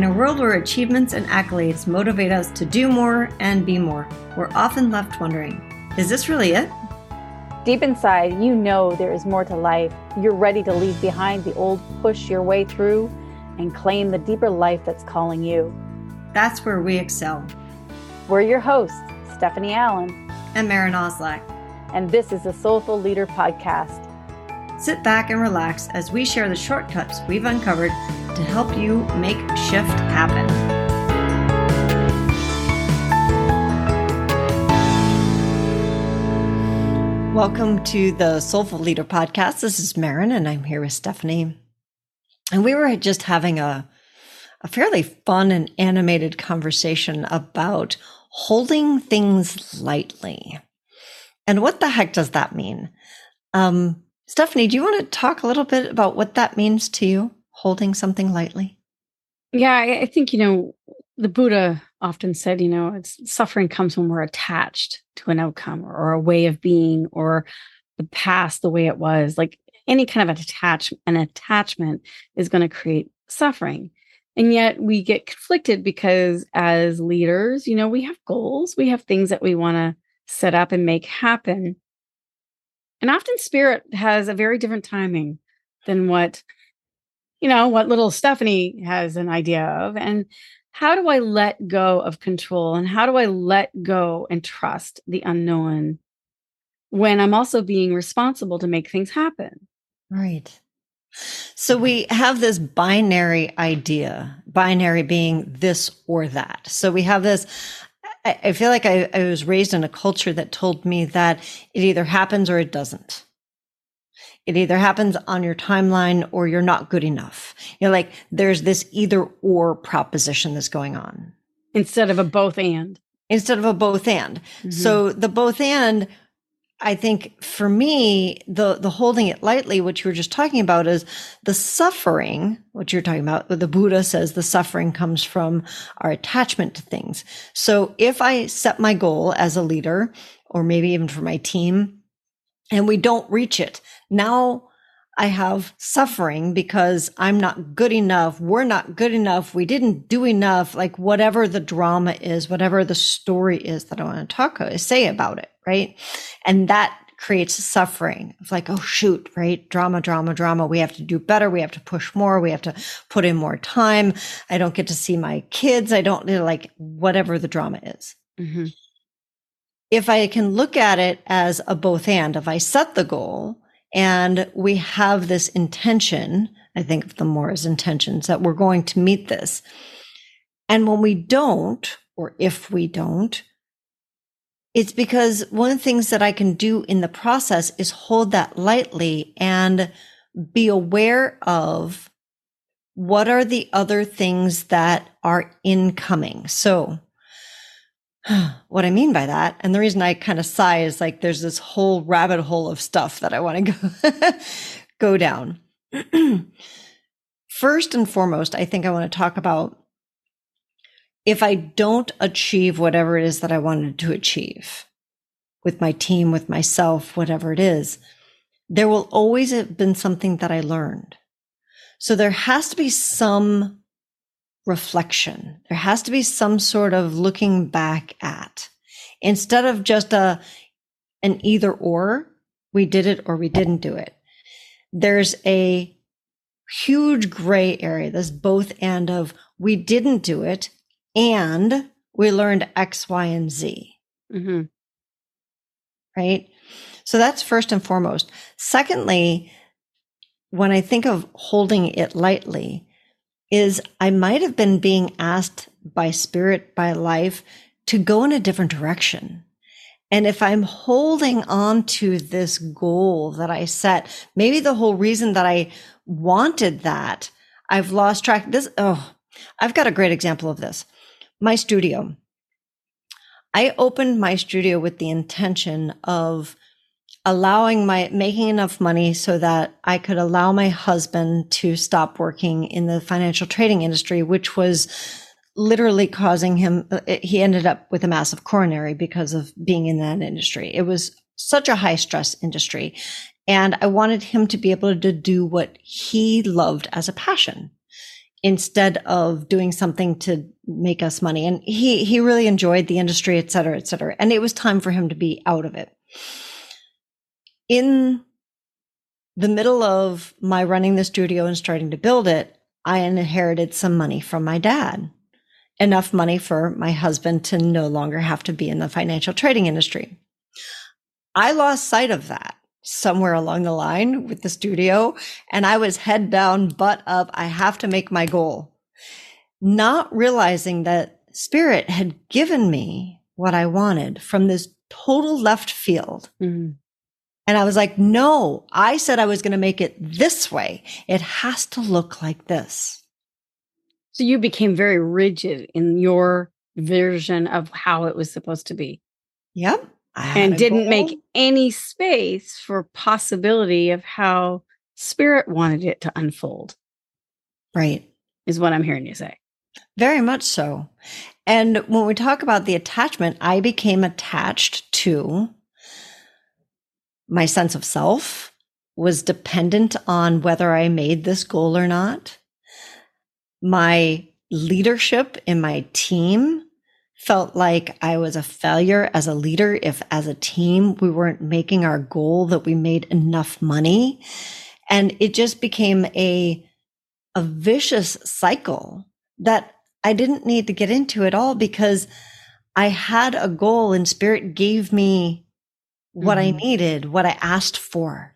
In a world where achievements and accolades motivate us to do more and be more, we're often left wondering is this really it? Deep inside, you know there is more to life. You're ready to leave behind the old, push your way through, and claim the deeper life that's calling you. That's where we excel. We're your hosts, Stephanie Allen and Maren Oslac. And this is the Soulful Leader Podcast. Sit back and relax as we share the shortcuts we've uncovered to help you make shift happen. Welcome to the Soulful Leader Podcast. This is Maren, and I'm here with Stephanie. And we were just having a, a fairly fun and animated conversation about holding things lightly. And what the heck does that mean? Um, Stephanie, do you want to talk a little bit about what that means to you, holding something lightly? Yeah, I, think, you know, the Buddha often said, you know, it's suffering comes when we're attached to an outcome or, a way of being or the past the way it was. Like any kind of an attach an attachment is going to create suffering. And yet we get conflicted because as leaders, you know, we have goals, we have things that we want to set up and make happen. And often spirit has a very different timing than what, you know, what little Stephanie has an idea of. And how do I let go of control and how do I let go and trust the unknown when I'm also being responsible to make things happen? Right. So we have this binary idea, binary being this or that. So we have this I, feel like I, I was raised in a culture that told me that it either happens or it doesn't. It either happens on your timeline or you're not good enough. You know, like there's this either or proposition that's going on. Instead of a both and. Instead of a both and. Mm-hmm. So the both and I think for me, the, the holding it lightly, what you were just talking about is the suffering, what you're talking about. The Buddha says the suffering comes from our attachment to things. So if I set my goal as a leader, or maybe even for my team, and we don't reach it, now I have suffering because I'm not good enough. We're not good enough. We didn't do enough. Like whatever the drama is, whatever the story is that I want to talk, say about it right? And that creates suffering of like, oh shoot, right? Drama, drama, drama. We have to do better. We have to push more. We have to put in more time. I don't get to see my kids. I don't like whatever the drama is. Mm-hmm. If I can look at it as a both and, if I set the goal and we have this intention, I think of them more as intentions that we're going to meet this. And when we don't, or if we don't, it's because one of the things that I can do in the process is hold that lightly and be aware of what are the other things that are incoming. So, what I mean by that, and the reason I kind of sigh is like there's this whole rabbit hole of stuff that I want to go, go down. First and foremost, I think I want to talk about if I don't achieve whatever it is that I wanted to achieve with my team, with myself, whatever it is, there will always have been something that I learned. So there has to be some reflection. There has to be some sort of looking back at instead of just a, an either or we did it or we didn't do it. There's a huge gray area. There's both and of we didn't do it and we learned X, Y, and Z. Mm-hmm. Right. So that's first and foremost. Secondly, when I think of holding it lightly, is I might have been being asked by spirit, by life to go in a different direction. And if I'm holding on to this goal that I set, maybe the whole reason that I wanted that, I've lost track. This, oh, I've got a great example of this my studio. I opened my studio with the intention of allowing my making enough money so that I could allow my husband to stop working in the financial trading industry, which was literally causing him, he ended up with a massive coronary because of being in that industry. It was such a high stress industry. And I wanted him to be able to do what he loved as a passion instead of doing something to make us money. And he, he really enjoyed the industry, et cetera, et cetera. And it was time for him to be out of it. In the middle of my running the studio and starting to build it, I inherited some money from my dad, enough money for my husband to no longer have to be in the financial trading industry. I lost sight of that somewhere along the line with the studio and I was head down, butt up. I have to make my goal. Not realizing that spirit had given me what I wanted from this total left field. Mm-hmm. And I was like, no, I said I was going to make it this way. It has to look like this. So you became very rigid in your version of how it was supposed to be. Yep and didn't goal. make any space for possibility of how spirit wanted it to unfold. Right. Is what I'm hearing you say. Very much so. And when we talk about the attachment, I became attached to my sense of self was dependent on whether I made this goal or not. My leadership in my team felt like I was a failure as a leader if as a team we weren't making our goal that we made enough money and it just became a a vicious cycle that I didn't need to get into at all because I had a goal and spirit gave me what mm-hmm. I needed, what I asked for.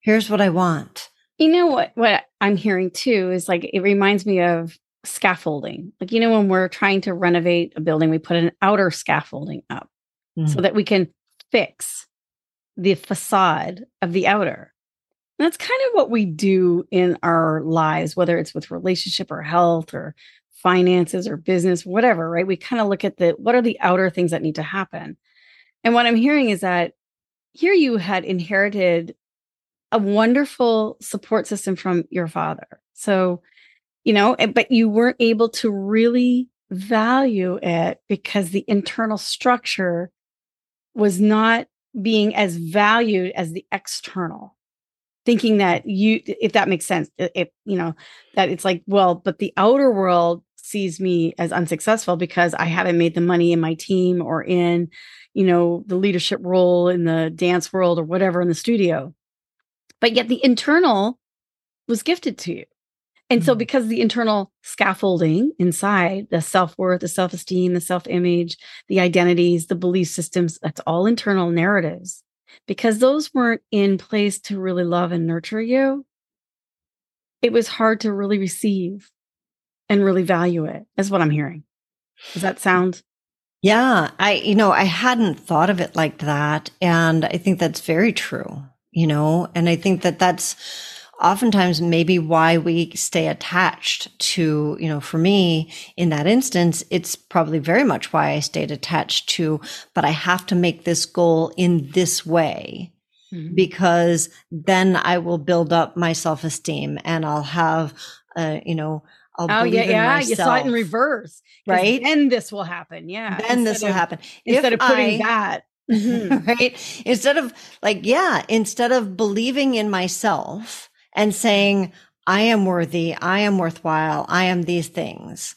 Here's what I want. You know what what I'm hearing too is like it reminds me of scaffolding. Like, you know, when we're trying to renovate a building, we put an outer scaffolding up mm. so that we can fix the facade of the outer. And that's kind of what we do in our lives, whether it's with relationship or health or finances or business, whatever, right? We kind of look at the what are the outer things that need to happen. And what I'm hearing is that here you had inherited a wonderful support system from your father. So you know, but you weren't able to really value it because the internal structure was not being as valued as the external thinking that you if that makes sense if you know that it's like well but the outer world sees me as unsuccessful because i haven't made the money in my team or in you know the leadership role in the dance world or whatever in the studio but yet the internal was gifted to you and so, mm-hmm. because the internal scaffolding inside the self worth, the self esteem, the self image, the identities, the belief systems, that's all internal narratives. Because those weren't in place to really love and nurture you, it was hard to really receive and really value it, is what I'm hearing. Does that sound? Yeah. I, you know, I hadn't thought of it like that. And I think that's very true, you know, and I think that that's, oftentimes maybe why we stay attached to, you know, for me in that instance, it's probably very much why I stayed attached to, but I have to make this goal in this way. Mm-hmm. Because then I will build up my self esteem and I'll have, uh, you know, I'll oh yeah, yeah. Myself, you saw it in reverse, right? And this will happen. Yeah. Then this will happen instead if of putting I, that. Mm-hmm. right. Instead of like, yeah, instead of believing in myself, and saying, I am worthy. I am worthwhile. I am these things.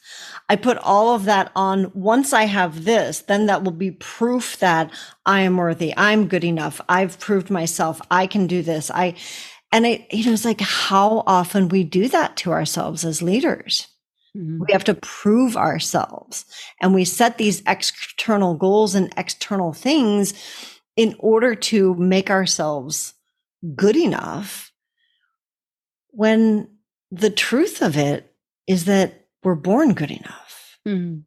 I put all of that on. Once I have this, then that will be proof that I am worthy. I'm good enough. I've proved myself. I can do this. I, and it, you know, it's like how often we do that to ourselves as leaders. Mm-hmm. We have to prove ourselves and we set these external goals and external things in order to make ourselves good enough when the truth of it is that we're born good enough. Mm-hmm.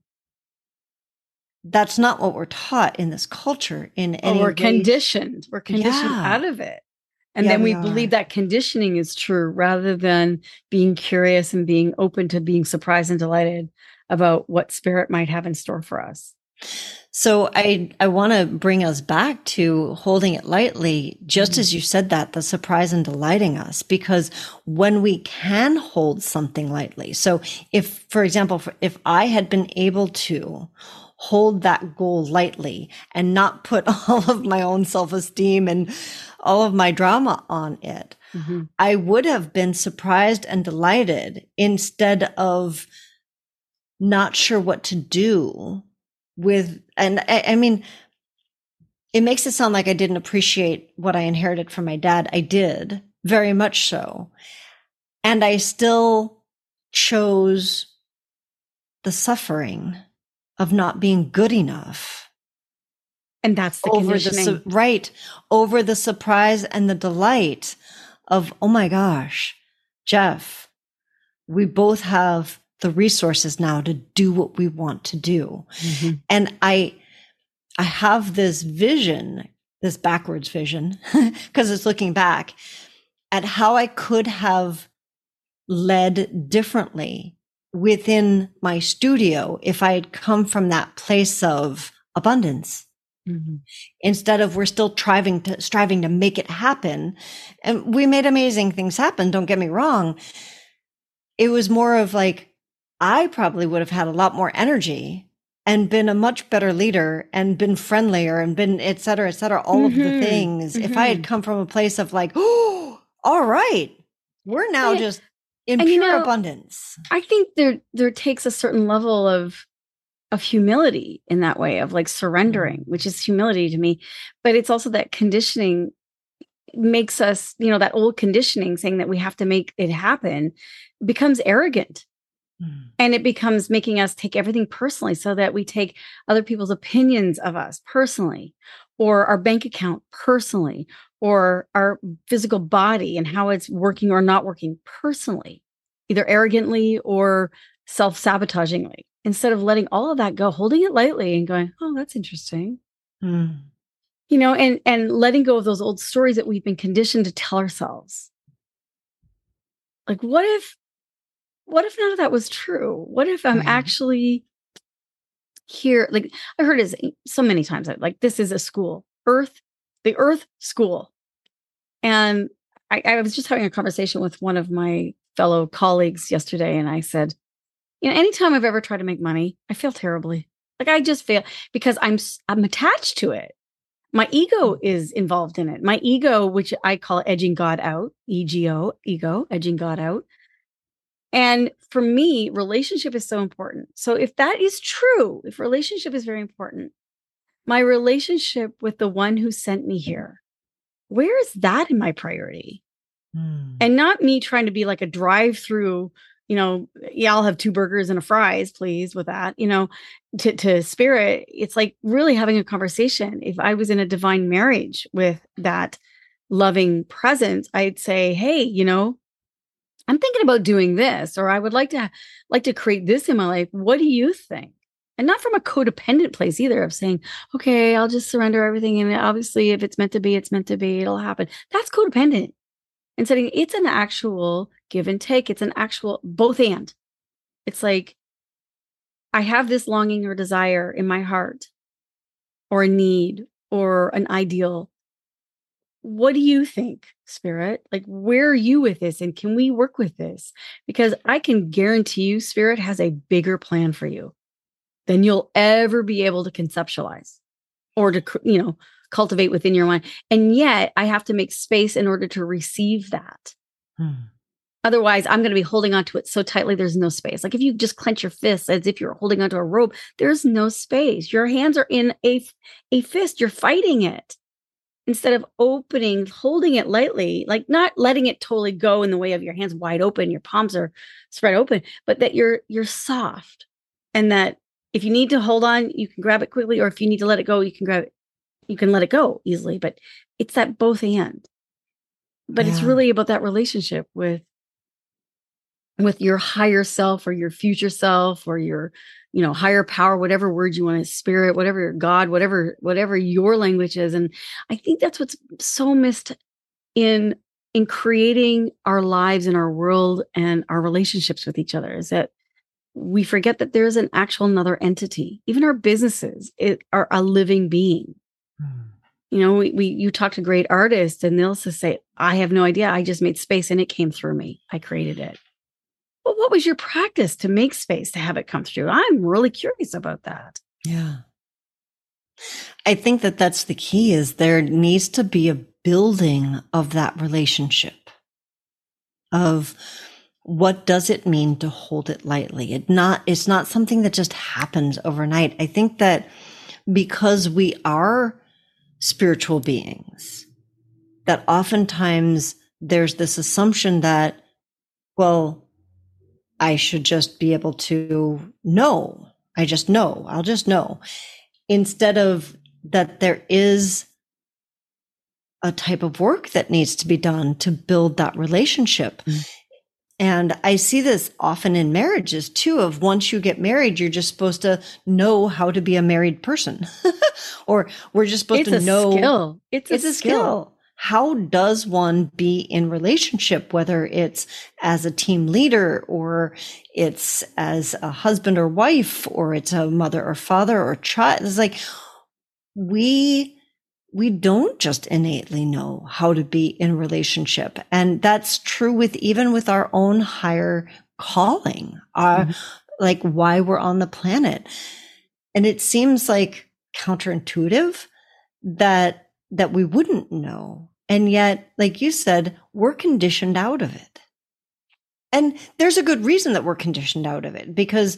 That's not what we're taught in this culture. In any we're way. conditioned. We're conditioned yeah. out of it. And yeah, then we, we believe that conditioning is true rather than being curious and being open to being surprised and delighted about what spirit might have in store for us. So I I want to bring us back to holding it lightly just mm-hmm. as you said that the surprise and delighting us because when we can hold something lightly. So if for example if I had been able to hold that goal lightly and not put all of my own self esteem and all of my drama on it, mm-hmm. I would have been surprised and delighted instead of not sure what to do with, and I, I mean, it makes it sound like I didn't appreciate what I inherited from my dad. I did very much so. And I still chose the suffering of not being good enough. And that's the over the right over the surprise and the delight of oh my gosh, Jeff, we both have the resources now to do what we want to do. Mm-hmm. And I I have this vision, this backwards vision, because it's looking back at how I could have led differently within my studio if I had come from that place of abundance. Mm-hmm. Instead of we're still striving to striving to make it happen. And we made amazing things happen, don't get me wrong. It was more of like I probably would have had a lot more energy and been a much better leader and been friendlier and been et cetera, et cetera, all mm-hmm. of the mm-hmm. things. Mm-hmm. If I had mm-hmm. come from a place of like, oh, all right, we're now just in pure you know, abundance. I think there there takes a certain level of of humility in that way of like surrendering, mm-hmm. which is humility to me. But it's also that conditioning makes us, you know, that old conditioning saying that we have to make it happen becomes arrogant. Mm. And it becomes making us take everything personally so that we take other people's opinions of us personally, or our bank account personally, or our physical body and how it's working or not working personally, either arrogantly or self sabotagingly, instead of letting all of that go, holding it lightly and going, oh, that's interesting. Mm. You know, and and letting go of those old stories that we've been conditioned to tell ourselves. Like, what if, what if none of that was true? What if I'm mm. actually here? Like I heard it so many times, like this is a school, Earth, the Earth School. And I, I was just having a conversation with one of my fellow colleagues yesterday, and I said, you know, anytime I've ever tried to make money, I feel terribly. Like I just feel because I'm I'm attached to it. My ego mm. is involved in it. My ego, which I call edging God out, EGO, ego, edging God out. And for me, relationship is so important. So if that is true, if relationship is very important, my relationship with the one who sent me here where is that in my priority? Mm. And not me trying to be like a drive through, you know, yeah, I'll have two burgers and a fries, please, with that, you know, to, to spirit. It's like really having a conversation. If I was in a divine marriage with that loving presence, I'd say, hey, you know, I'm thinking about doing this, or I would like to like to create this in my life. What do you think? and not from a codependent place either of saying okay i'll just surrender everything and obviously if it's meant to be it's meant to be it'll happen that's codependent and saying it's an actual give and take it's an actual both and it's like i have this longing or desire in my heart or a need or an ideal what do you think spirit? Like where are you with this and can we work with this? Because i can guarantee you spirit has a bigger plan for you than you'll ever be able to conceptualize or to you know cultivate within your mind and yet i have to make space in order to receive that. Hmm. otherwise i'm going to be holding on to it so tightly there's no space. Like if you just clench your fists as if you're holding onto a rope there's no space. Your hands are in a a fist. You're fighting it instead of opening holding it lightly like not letting it totally go in the way of your hands wide open your palms are spread open but that you're you're soft and that if you need to hold on, you can grab it quickly, or if you need to let it go, you can grab it. You can let it go easily. But it's that both and. But yeah. it's really about that relationship with with your higher self or your future self or your you know higher power whatever word you want to spirit whatever your god whatever whatever your language is and i think that's what's so missed in in creating our lives and our world and our relationships with each other is that we forget that there's an actual another entity. Even our businesses it, are a living being. Mm. You know, we, we you talk to great artists and they'll just say, I have no idea. I just made space and it came through me. I created it. Well, what was your practice to make space to have it come through? I'm really curious about that. Yeah. I think that that's the key is there needs to be a building of that relationship of what does it mean to hold it lightly? It not, it's not something that just happens overnight. I think that because we are spiritual beings, that oftentimes there's this assumption that, well, I should just be able to know. I just know. I'll just know. Instead of that there is a type of work that needs to be done to build that relationship. Mm. And I see this often in marriages too of once you get married, you're just supposed to know how to be a married person. or we're just supposed it's to know skill. It's a, skill. it's a skill. skill. How does one be in relationship, whether it's as a team leader or it's as a husband or wife or it's a mother or father or child? It's like we we don't just innately know how to be in relationship. And that's true with even with our own higher calling, our, mm-hmm. like why we're on the planet. And it seems like counterintuitive that, that we wouldn't know. And yet, like you said, we're conditioned out of it. And there's a good reason that we're conditioned out of it because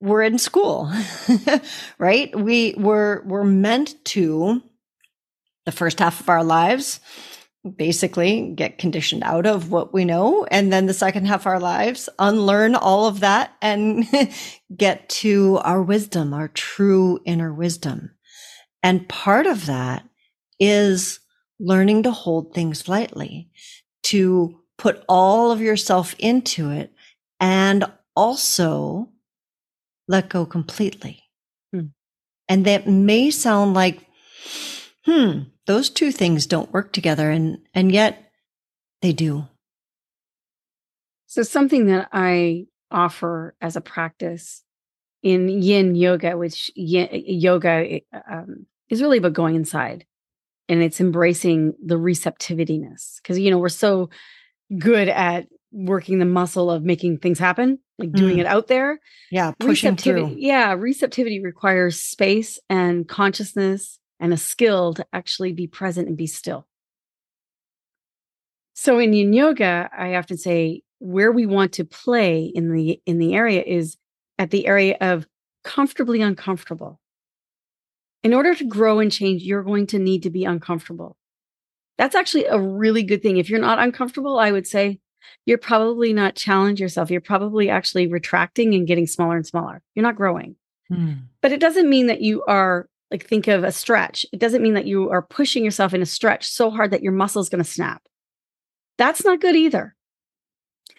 we're in school, right? We were, we're meant to the first half of our lives basically get conditioned out of what we know and then the second half of our lives unlearn all of that and get to our wisdom our true inner wisdom and part of that is learning to hold things lightly to put all of yourself into it and also let go completely. Hmm. and that may sound like hmm those two things don't work together and and yet they do. So something that i offer as a practice in yin yoga which yin, yoga um, is really about going inside and it's embracing the receptiveness because you know we're so good at working the muscle of making things happen like doing mm. it out there yeah pushing receptivity, through yeah receptivity requires space and consciousness and a skill to actually be present and be still. So in yin yoga, I often say where we want to play in the in the area is at the area of comfortably uncomfortable. In order to grow and change, you're going to need to be uncomfortable. That's actually a really good thing. If you're not uncomfortable, I would say you're probably not challenge yourself. You're probably actually retracting and getting smaller and smaller. You're not growing. Hmm. But it doesn't mean that you are like think of a stretch. It doesn't mean that you are pushing yourself in a stretch so hard that your muscle is going to snap. That's not good either.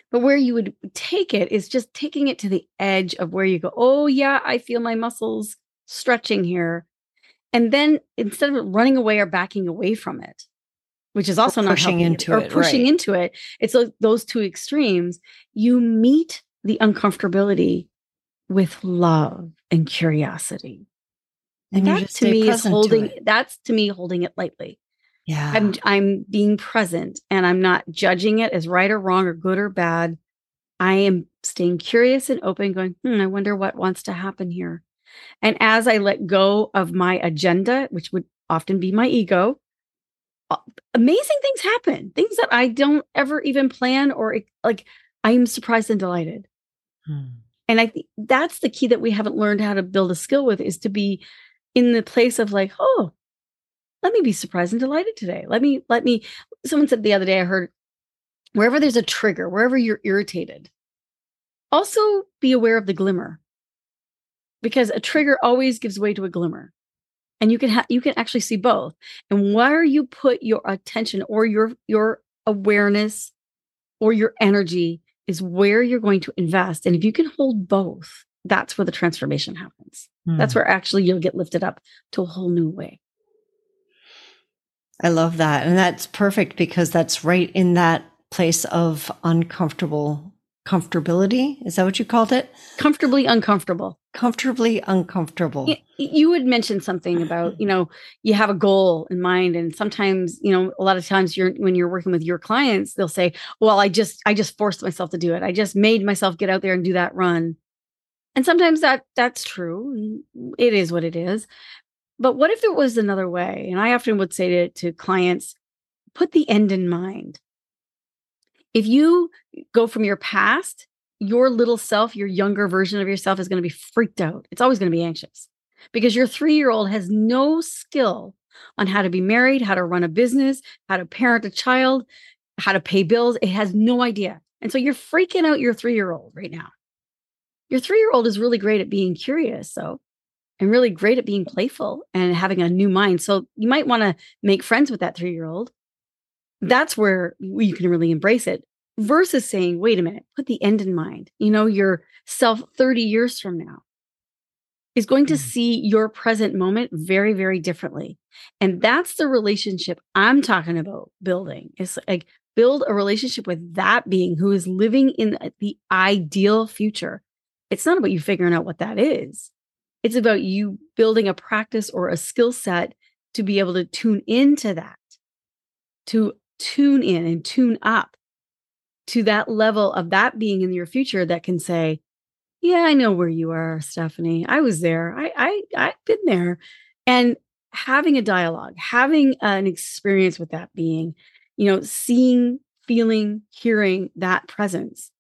But where you would take it is just taking it to the edge of where you go, oh, yeah, I feel my muscles stretching here. And then instead of running away or backing away from it, which is also or not pushing into it or it, pushing right. into it, it's like those two extremes. You meet the uncomfortability with love and curiosity. And that to me is holding that's to me holding it lightly. Yeah. I'm I'm being present and I'm not judging it as right or wrong or good or bad. I am staying curious and open, going, hmm, I wonder what wants to happen here. And as I let go of my agenda, which would often be my ego, amazing things happen. Things that I don't ever even plan or like I'm surprised and delighted. Hmm. And I think that's the key that we haven't learned how to build a skill with is to be in the place of like, oh, let me be surprised and delighted today. Let me, let me, someone said the other day, I heard wherever there's a trigger, wherever you're irritated, also be aware of the glimmer because a trigger always gives way to a glimmer and you can have you can actually see both and where you put your attention or your your awareness or your energy is where you're going to invest and if you can hold both that's where the transformation happens. Mm. That's where actually you'll get lifted up to a whole new way. I love that. And that's perfect because that's right in that place of uncomfortable comfortability. Is that what you called it? Comfortably uncomfortable. Comfortably uncomfortable. You would mention something about, you know, you have a goal in mind and sometimes, you know, a lot of times you're when you're working with your clients, they'll say, "Well, I just I just forced myself to do it. I just made myself get out there and do that run." And sometimes that that's true. It is what it is. But what if it was another way? And I often would say to, to clients, put the end in mind. If you go from your past, your little self, your younger version of yourself is going to be freaked out. It's always going to be anxious because your three year old has no skill on how to be married, how to run a business, how to parent a child, how to pay bills. It has no idea. And so you're freaking out your three year old right now. Your three year old is really great at being curious, so and really great at being playful and having a new mind. So you might want to make friends with that three year old. That's where you can really embrace it versus saying, wait a minute, put the end in mind. You know, your self 30 years from now is going to mm-hmm. see your present moment very, very differently. And that's the relationship I'm talking about building. It's like build a relationship with that being who is living in the ideal future. It's not about you figuring out what that is. It's about you building a practice or a skill set to be able to tune into that, to tune in and tune up to that level of that being in your future that can say, Yeah, I know where you are, Stephanie. I was there. I I I've been there. And having a dialogue, having an experience with that being, you know, seeing, feeling, hearing that presence.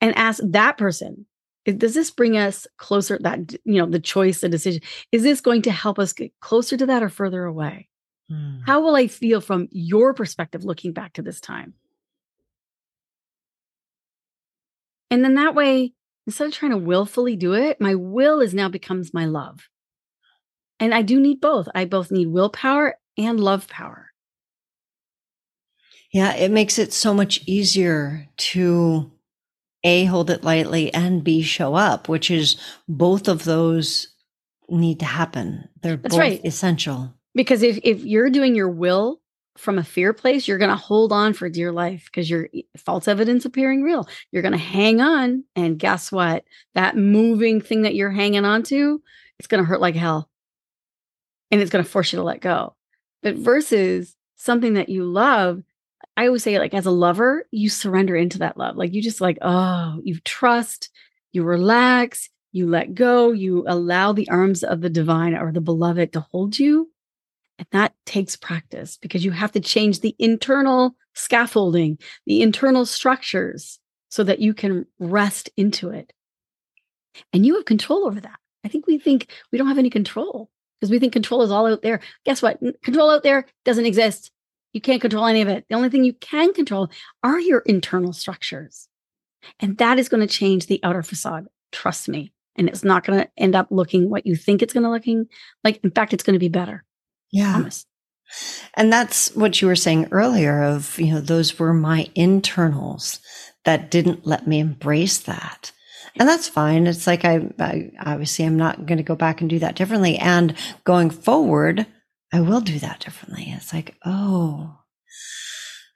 And ask that person, does this bring us closer that you know the choice the decision is this going to help us get closer to that or further away mm. how will i feel from your perspective looking back to this time and then that way instead of trying to willfully do it my will is now becomes my love and i do need both i both need willpower and love power yeah it makes it so much easier to a, hold it lightly, and B, show up, which is both of those need to happen. They're That's both right. essential. Because if, if you're doing your will from a fear place, you're going to hold on for dear life because your false evidence appearing real. You're going to hang on. And guess what? That moving thing that you're hanging on to, it's going to hurt like hell. And it's going to force you to let go. But versus something that you love, I always say, like, as a lover, you surrender into that love. Like, you just like, oh, you trust, you relax, you let go, you allow the arms of the divine or the beloved to hold you. And that takes practice because you have to change the internal scaffolding, the internal structures so that you can rest into it. And you have control over that. I think we think we don't have any control because we think control is all out there. Guess what? Control out there doesn't exist. You can't control any of it. The only thing you can control are your internal structures. And that is going to change the outer facade. Trust me. And it's not going to end up looking what you think it's going to looking like. In fact, it's going to be better. Yeah. Promise. And that's what you were saying earlier of, you know, those were my internals that didn't let me embrace that. And that's fine. It's like I, I obviously I'm not going to go back and do that differently. And going forward, I will do that differently. It's like, oh,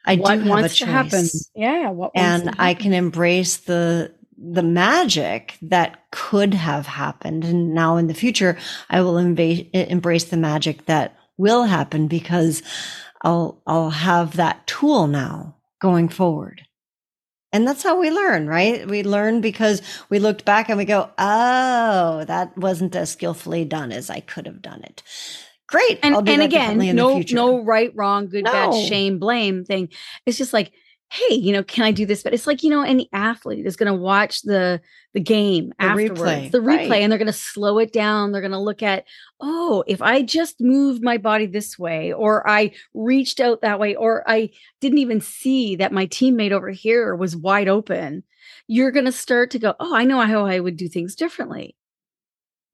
I what do have a choice. to happen. Yeah, what and I can embrace the the magic that could have happened, and now in the future, I will embrace the magic that will happen because I'll I'll have that tool now going forward. And that's how we learn, right? We learn because we looked back and we go, oh, that wasn't as skillfully done as I could have done it great. And, and again, no, no right, wrong, good, no. bad, shame, blame thing. It's just like, hey, you know, can I do this? But it's like, you know, any athlete is going to watch the the game the afterwards, replay. the replay, right. and they're going to slow it down. They're going to look at, oh, if I just moved my body this way, or I reached out that way, or I didn't even see that my teammate over here was wide open, you're going to start to go, oh, I know how I would do things differently.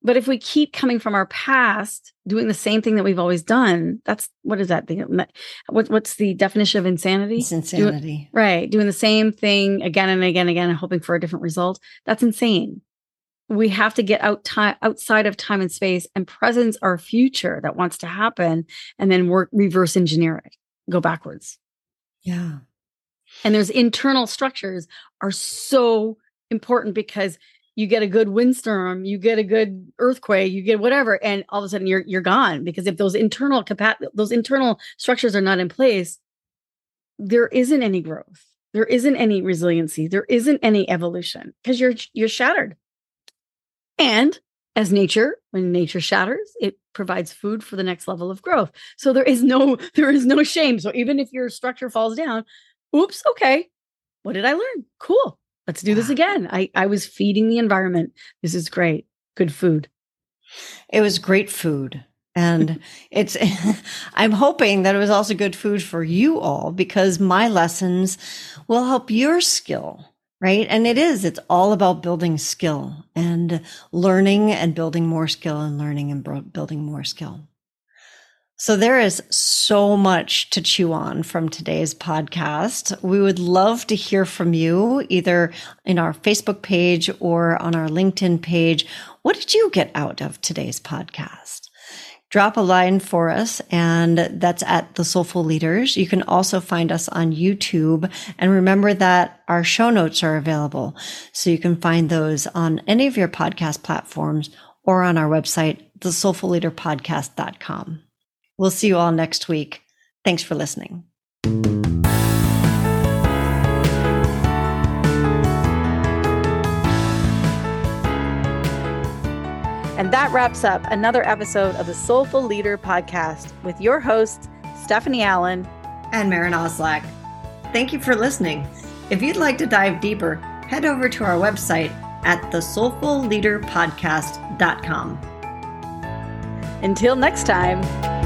But if we keep coming from our past, doing the same thing that we've always done, that's what is that thing? What, what's the definition of insanity? It's insanity. Do, right. Doing the same thing again and again and again and hoping for a different result. That's insane. We have to get out time, outside of time and space and presence our future that wants to happen and then work reverse engineer it, go backwards. Yeah. And there's internal structures are so important because you get a good windstorm, you get a good earthquake, you get whatever, and all of a sudden you're you're gone because if those internal capa- those internal structures are not in place, there isn't any growth, there isn't any resiliency, there isn't any evolution because you're you're shattered. And as nature, when nature shatters, it provides food for the next level of growth. So there is no there is no shame. So even if your structure falls down, oops, okay. What did I learn? Cool. Let's do this again. I I was feeding the environment. This is great. Good food. It was great food. And it's, I'm hoping that it was also good food for you all because my lessons will help your skill, right? And it is, it's all about building skill and learning and building more skill and learning and building more skill. So there is so much to chew on from today's podcast. We would love to hear from you either in our Facebook page or on our LinkedIn page. What did you get out of today's podcast? drop a line for us, and that's at the Soulful Leaders. You can also find us on YouTube. And remember that our show notes are available. So you can find those on any of your podcast platforms or on our website, thesoulfulleaderpodcast.com. We'll see you all next week. Thanks for listening. And that wraps up another episode of the Soulful Leader podcast with your hosts, Stephanie Allen and Maren Oslac. Thank you for listening. If you'd like to dive deeper, head over to our website at thesoulfulleaderpodcast.com. Until next time.